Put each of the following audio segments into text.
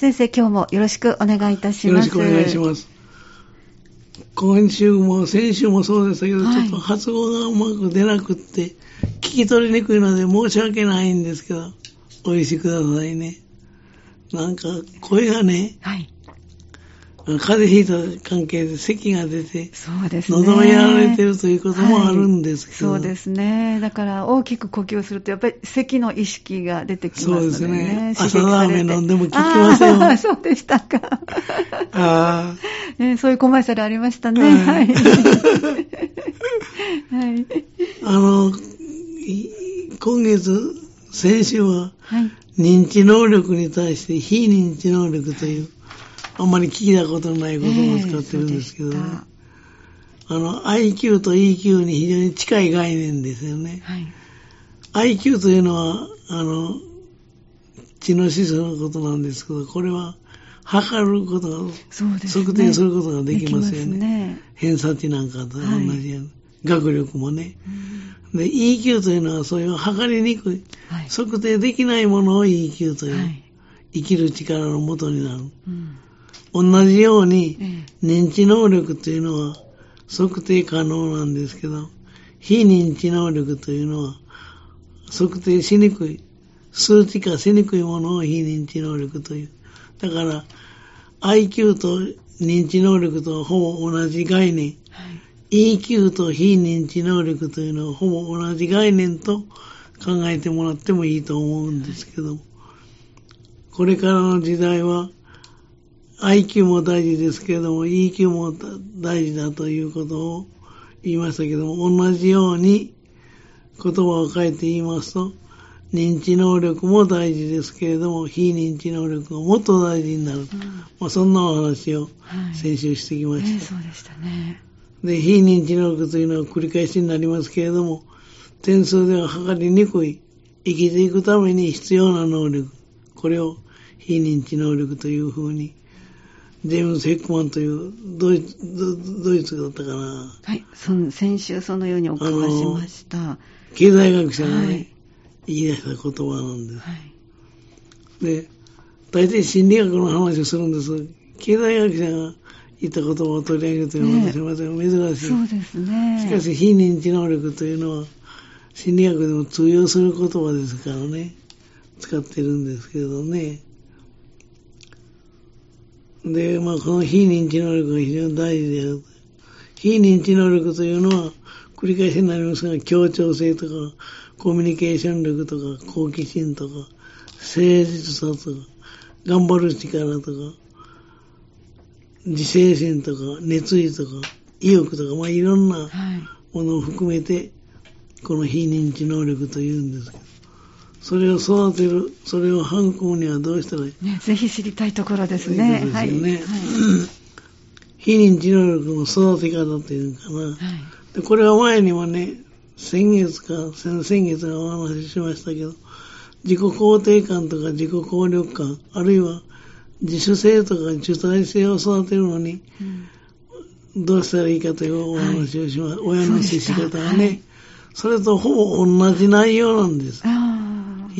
先生、今日もよろしくお願いいたします。よろしくお願いします。今週も先週もそうでしたけど、はいちょっと発語がうまく出なくって、聞き取りにくいので申し訳ないんですけど、お許しくださいね。なんか声がね、はい。風邪ひいた関係で咳が出て、そうですね。喉がやられてるということもあるんですけど、はいそうですね。だから大きく呼吸をすると、やっぱり咳の意識が出てきますので、ね。そうですね朝ラーメン飲んでも効きますよあーそうでしたか。あ ねそういうコマーシャルありましたね。ははいい。はい。あ、あの、い今月、先週ははい。認知能力に対して非認知能力という、あんまり聞いたことのない言葉を使ってるんですけどね、ええそうでしたあの、IQ と EQ に非常に近い概念ですよね。はい。IQ というのは、あの、知能指数のことなんですけど、これは測ることが、ね。測定することができますよねね偏差値なんかと同はいじように、学力もね。うんで、EQ というのはそういう測りにくい、はい。測定できないものを EQ という、はい。生きる力のもとになる。うん同じように、え認知能力というのは測定可能なんですけど、非認知能力というのは測定しにくい、数値化しにくいものを非認知能力という。だから、IQ と認知能力とはほぼ同じ概念。はい。EQ と非認知能力というのはほぼ同じ概念と考えてもらってもいいと思うんですけど、これからの時代は IQ も大事ですけれども EQ も大事だということを言いましたけども、同じように言葉を変えて言いますと、認知能力も大事ですけれども、非認知能力がもっと大事になる。うんまあ、そんなお話をはい。先週してきまえした。えそうでしたね。で、非認知能力というのは繰り返しになりますけれども、点数では測りにくい、生きていくために必要な能力、これを非認知能力というふうに、ジェームズ・ヘックマンというドイツ、ドドイツだったかな、はい。その先週そのようにお伺いしました。経済学者がね、はい言い出した言葉なんです。はい。で、大体心理学の話をするんですが、経済学者が言った言葉を取り上げるというのはね私はまた珍しい。そうですね。しかし、非認知能力というのは、心理学でも通用する言葉ですからね、使ってるんですけどね。で、まあ、この非認知能力が非常に大事である。非認知能力というのは、繰り返しになりますが、協調性とか、コミュニケーション力とか、好奇心とか、誠実さとか、頑張る力とか、自制心とか、熱意とか、意欲とか、まあ、いろんなはい。ものを含めて、この非認知能力というんですけど、それを育てる、それを育むにはどうしたらいい？ね、ぜひ知りたいところですね。いう。ですよねはい。非認知能力の育て方というかな。はい。でこれは前にもね、先月か先々月のお話ししましたけど、自己肯定感とか自己効力感、あるいは自主性とか主体性を育てるのに、うんどうしたらいいかというお話をします。親の接し方がね、それとほぼ同じ内容なんです。ああ。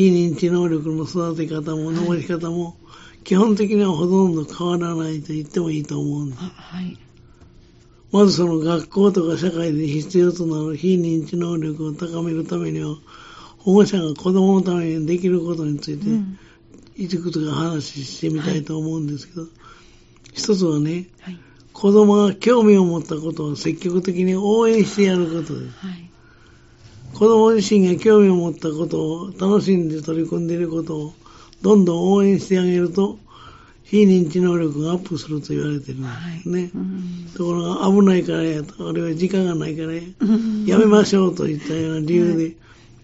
非認知能力の育て方も伸ばし方も、基本的にはほとんど変わらないと言ってもいいと思うんです。あはい。まずその学校とか社会で必要となる非認知能力を高めるためには、保護者が子供のためにできることについて、うん。いくつか話してみたいと思うんですけど、一つはね、はい。子供が興味を持ったことを積極的に応援してやることです。はい。子供自身が興味を持ったことを楽しんで取り組んでいることをどんどん応援してあげると、非認知能力がアップすると言われてるんですね。うん。ところが危ないからやと、あるいは時間がないからや、うんやめましょうといったような理由で、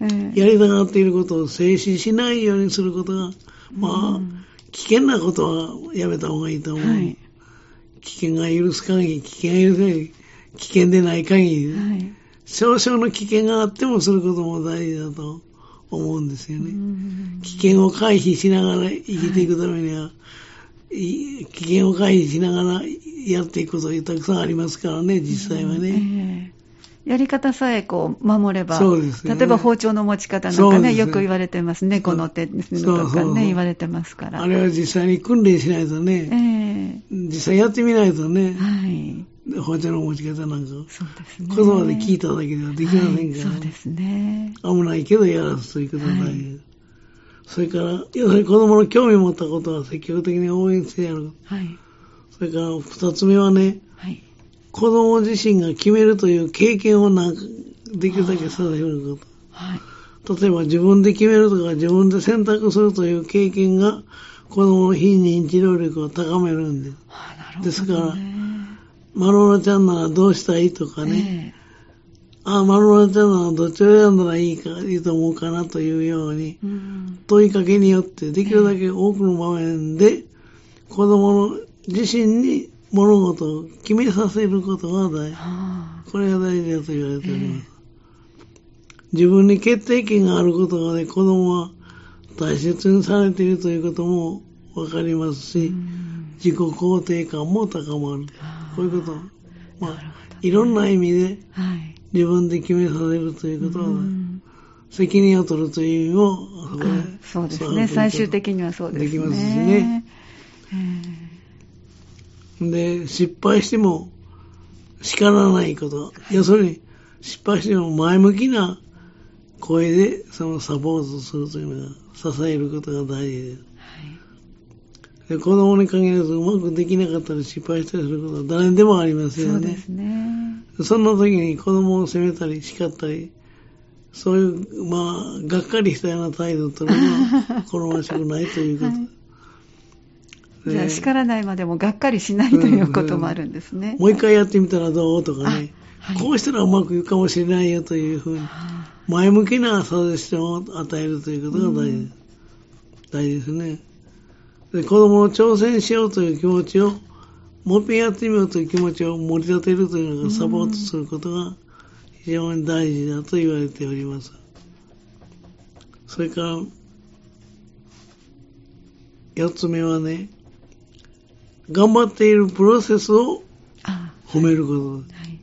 ええやりたがっていることを静止しないようにすることが、まあう、ん危険なことはやめた方がいいと思う。はい。危険が許す限り、危険が許す限り、危険でない限り、はい。少々の危険があってもすることも大事だと思うんですようね。ん危険を回避しながら生きていくためには、い危険を回避しながらやっていくことがたくさんありますからね、実際はね。ええ。やり方さえこう守れば、そうですね。例えば包丁の持ち方なんかね、ね。よく言われてますね、この手とかね、言われてますから。あれは実際に訓練しないとえね、え。実際やってみないとね、はい。包丁の持ち方なんか、そうですね。言葉で聞いただけではできませんから、はいそうですね。危ないけどやらすということが大事、はいそれから、要するに子供の興味を持ったことは積極的に応援してやる。はい。それから二つ目はね、はい。子供自身が決めるという経験をなんかできるだけさせるこはい。と。例えば自分で決めるとか自分で選択するという経験が子供の非認知能力を高めるんです。あなるほど、ね。ですからマロロちゃんならどうしたいとかね、えああ、マロロちゃんならどっちを選んだらいいか、いいと思うかなというように、えうん。問いかけによってできるだけ多くの場面で子供の自身に物事を決めさせることが大事。はこれが大事だと言われております。自分に決定権があることで子供は大切にされているということもわかりますあ。しう、ん自己肯定感も高まる。こういうこと。まあいろんな意味ではい。自分で決めさせるということは、うん責任を取るという意味も、そうですね。最終的にはそうですね。できますしね。えで、失敗しても叱らないこと。要するに、失敗しても前向きな声でそのサポートするというのが、支えることが大事です。で子供に限らずうまくできなかったり失敗したりすることは誰にでもありますよねそうです。ね。そんな時に子供を責めたり叱ったり、そういう、まあ、がっかりしたような態度を取るのは好ましくないということ。はいでじゃあ叱らないまでもがっかりしないということもあるんですね。もう一回やってみたらどうとかね、あはいこうしたらうまくいくかもしれないよというふうに、は前向きなサジェッションを与えるということが大事、うん大事ですね。で子供の挑戦しようという気持ちを、もう一遍やってみようという気持ちを盛り立てるというのがサポートすることが非常に大事だと言われております。それから、四つ目はね、頑張っているプロセスをあ褒めることです。はい。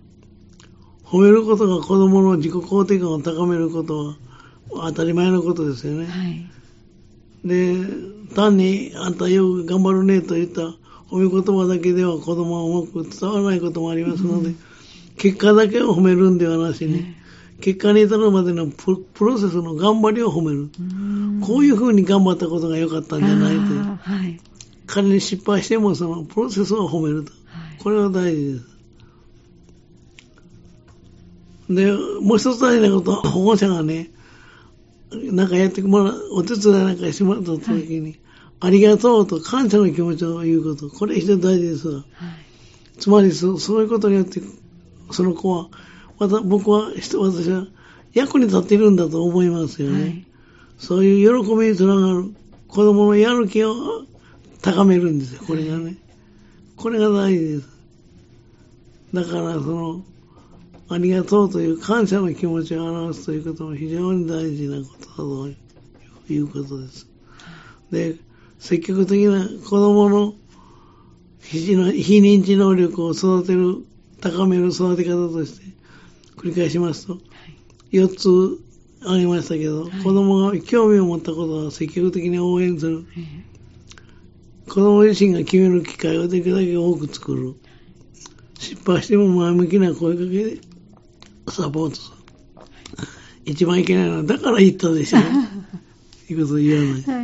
褒めることが子供の自己肯定感を高めることは当たり前のことですよね。はい。で、単にあんたよく頑張るねといった褒め言葉だけでは子供はうまく伝わらないこともありますので、結果だけを褒めるんではなしに、結果に至るまでのププロセスの頑張りを褒める。うんこういうふうに頑張ったことが良かったんじゃないという。はい。仮に失敗してもそのプロセスを褒めると。はい。これは大事です。で、もう一つ大事なことは、保護者がね、なんかやってもらう、お手伝いなんかしてもらった時に、ありがとうと感謝の気持ちを言うこと、これ非常に大事ですわ。はい。つまりそ、そういうことによって、その子は、また僕は、人私は役に立っているんだと思いますよね。はい。そういう喜びにつながる子供のやる気を高めるんですよ、これがね。これが大事です。だから、その、ありがとうという感謝の気持ちを表すということも非常に大事なことだということです。で、積極的な子供の非の非認知能力を育てる、高める育て方として、繰り返しますと、4つ挙げましたけど、はい子供が興味を持ったことは積極的に応援する。え子供自身が決める機会をできるだけ多く作る。失敗しても前向きな声かけでサポートする。一番いけないのは、だから言ったでしょ。いうことを言わない。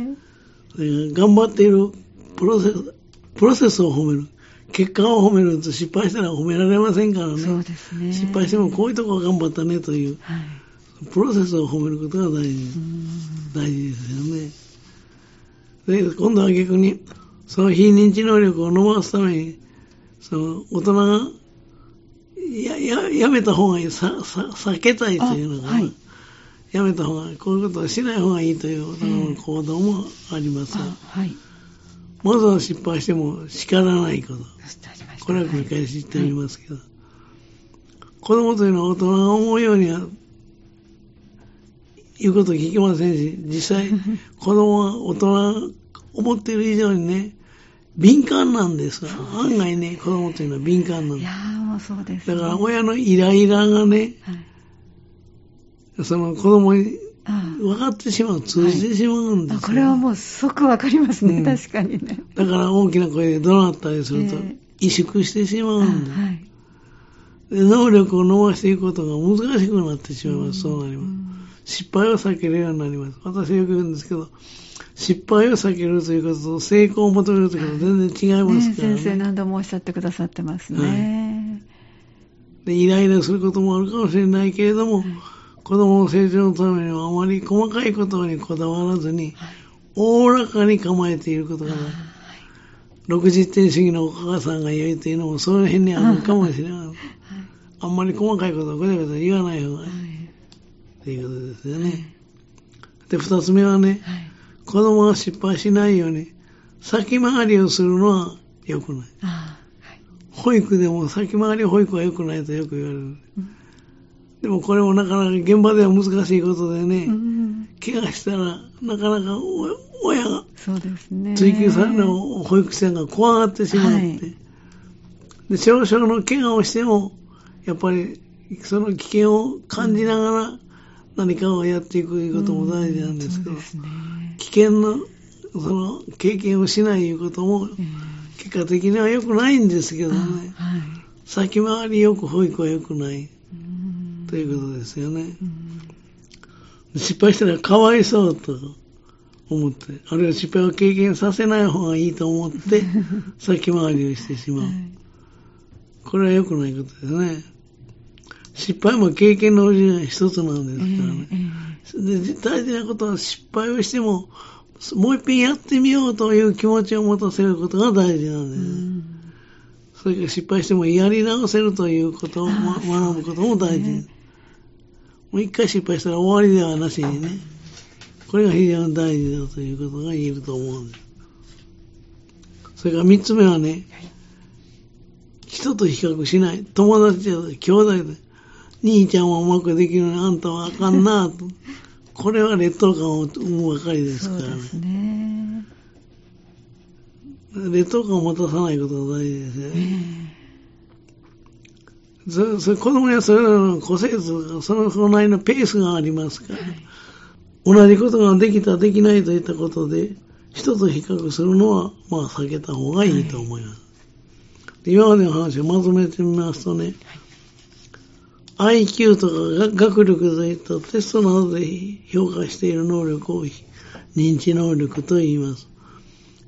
えはい。それから頑張っているプロセス、プロセスを褒める。結果を褒めると失敗したら褒められませんからそうね。ですね。失敗してもこういうとこ頑張ったねという、はい。プロセスを褒めることが大事う。ん大事ですよね。で、今度は逆に、その非認知能力を伸ばすために、その大人が、や、や、やめた方がいい、さ、さ、避けたいというのが、あはいやめた方が、こういうことはしない方がいいという大人の行動もありますが、あはい。まずは失敗しても叱らないこと。これは繰り返し言っておりますけど、子供というのは大人が思うようには言うこと聞きませんし、実際 子供は大人が思っている以上にね、敏感なんですが、案外ね、子供というのは敏感なんです。いやーああ、そうです、ね。だから親のイライラがね、はい、その子供に分かってしまう、通じてしまうんですよ、あこれはもう即わかりますね、うん確かにね。だから大きな声で怒鳴ったりするとえ萎縮してしまあうんです。はい。で能力を伸ばしていくことが難しくなってしまいます。そうなります。ん失敗を避けるようになります。私はよく言うんですけど、失敗を避けるということと成功を求めるということは全然違いますねからね。先生何度もおっしゃってくださってますね。でイライラすることもあるかもしれないけれども、はい子供の成長のためにはあまり細かいことにこだわらずに、おおらかに構えていることが、60点主義のお母さんが言うというのもその辺にあるかもしれない。あんまり細かいことをごちゃごちゃ言わない方がいい。はい。ということですよね。で、二つ目はね、はい。子供が失敗しないように、先回りをするのは良くない。あはい。保育でも先回り保育は良くないとよく言われる。うんでもこれもなかなか現場では難しいことでね、うん。怪我したらなかなかお親が。追求されるのを保育士さんが怖がってしまって、はい。で少々の怪我をしても、やっぱりその危険を感じながら何かをやっていくということも大事なんですけど、そうですね。危険のその経験をしないいうこともえ結果的には良くないんですけえどね、あはい。先回りよく保育は良くない。うんということですよね。うん失敗したらかわいそうと思って、あるいは失敗を経験させない方がいいと思って、先回りをしてしまうは。いこれは良くないことですね。失敗も経験のうちの一つなんですからね。ええで大事なことは失敗をしても、もう一遍やってみようという気持ちを持たせることが大事なんです。うんそれから失敗してもやり直せるということを、学ぶことも大事。もう一回失敗したら終わりではなしにね。これが非常に大事だということが言えると思うんです。それから三つ目はね、人と比較しない。友達や兄弟で、兄ちゃんはうまくできるのにあんたはあかんなと。これは劣等感を生むばかりですからね。ね。劣等感を持たさないことが大事ですよえね。えそそれ子供にはそれぞれの個性とそのそのなりのペースがありますから、同じことができた、できないといったことで、人と比較するのは、まあ避けた方がいいと思います。で今までの話をまとめてみますとね、IQ とかが学力といったテストなどで評価している能力を認知能力と言います。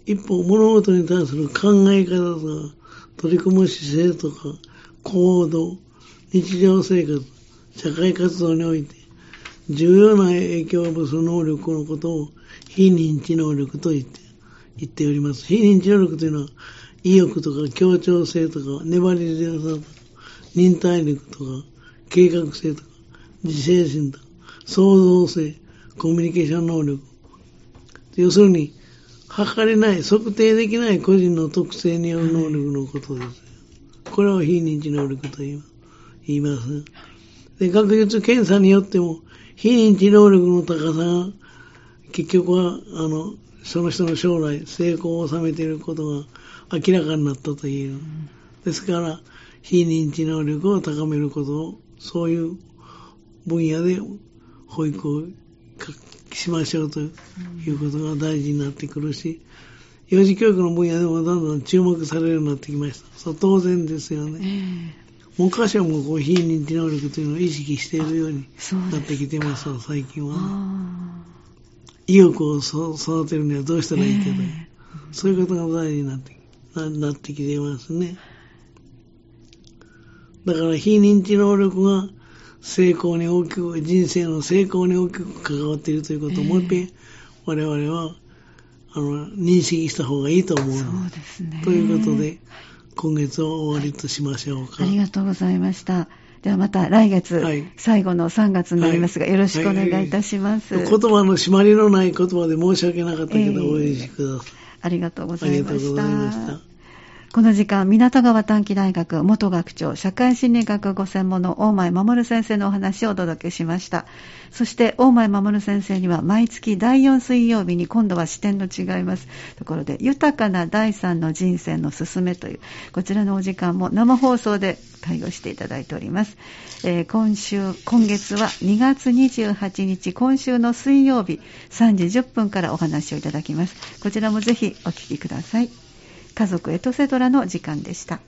一方、物事に対する考え方とか、取り組む姿勢とか、行動、日常生活、社会活動において、重要な影響を及ぼす能力のことを非認知能力と言って言っております。非認知能力というのは、意欲とか協調性とか、粘り強さとか、忍耐力とか、計画性とか、自制心とか、創造性、コミュニケーション能力。要するに、測れない、測定できない個人の特性による能力のことです。これを非認知能力と言います。で、学術検査によっても、非認知能力の高さが、結局は、あの、その人の将来、成功を収めていることが明らかになったという。ですから、非認知能力を高めることを、そういう分野で保育をしましょうということが大事になってくるし、幼児教育の分野でもだんだん注目されるようになってきました。そう当然ですよえね。え昔はもうこう非認知能力というのを意識しているようになってきてますわ、最近は。意欲をそ育てるにはどうしたらいいかという、えそういうことが大事になってななってきていますね。だから非認知能力が成功に大きく、人生の成功に大きく関わっているということをええもう一遍我々はあの認識した方がいいと思うそうですね。ということで、今月を終わりとしましょうか。ありがとうございました。ではまた来月、はい最後の3月になりますが、はいよろしくお願いいたします。言葉の締まりのない言葉で申し訳なかったけど、ええお許しください。ありがとうごあざいましりがとうございまたした。。この時間、港川短期大学元学長、社会心理学ご専門の大前守先生のお話をお届けしました。そして、大前守先生には毎月第4水曜日に今度は視点の違いますところで、豊かな第3の人生のすすめという、こちらのお時間も生放送で対応していただいております。えー、今週、今月は2月28日、今週の水曜日3時10分からお話をいただきます。こちらもぜひお聞きください。家族エトセトラの時間でした。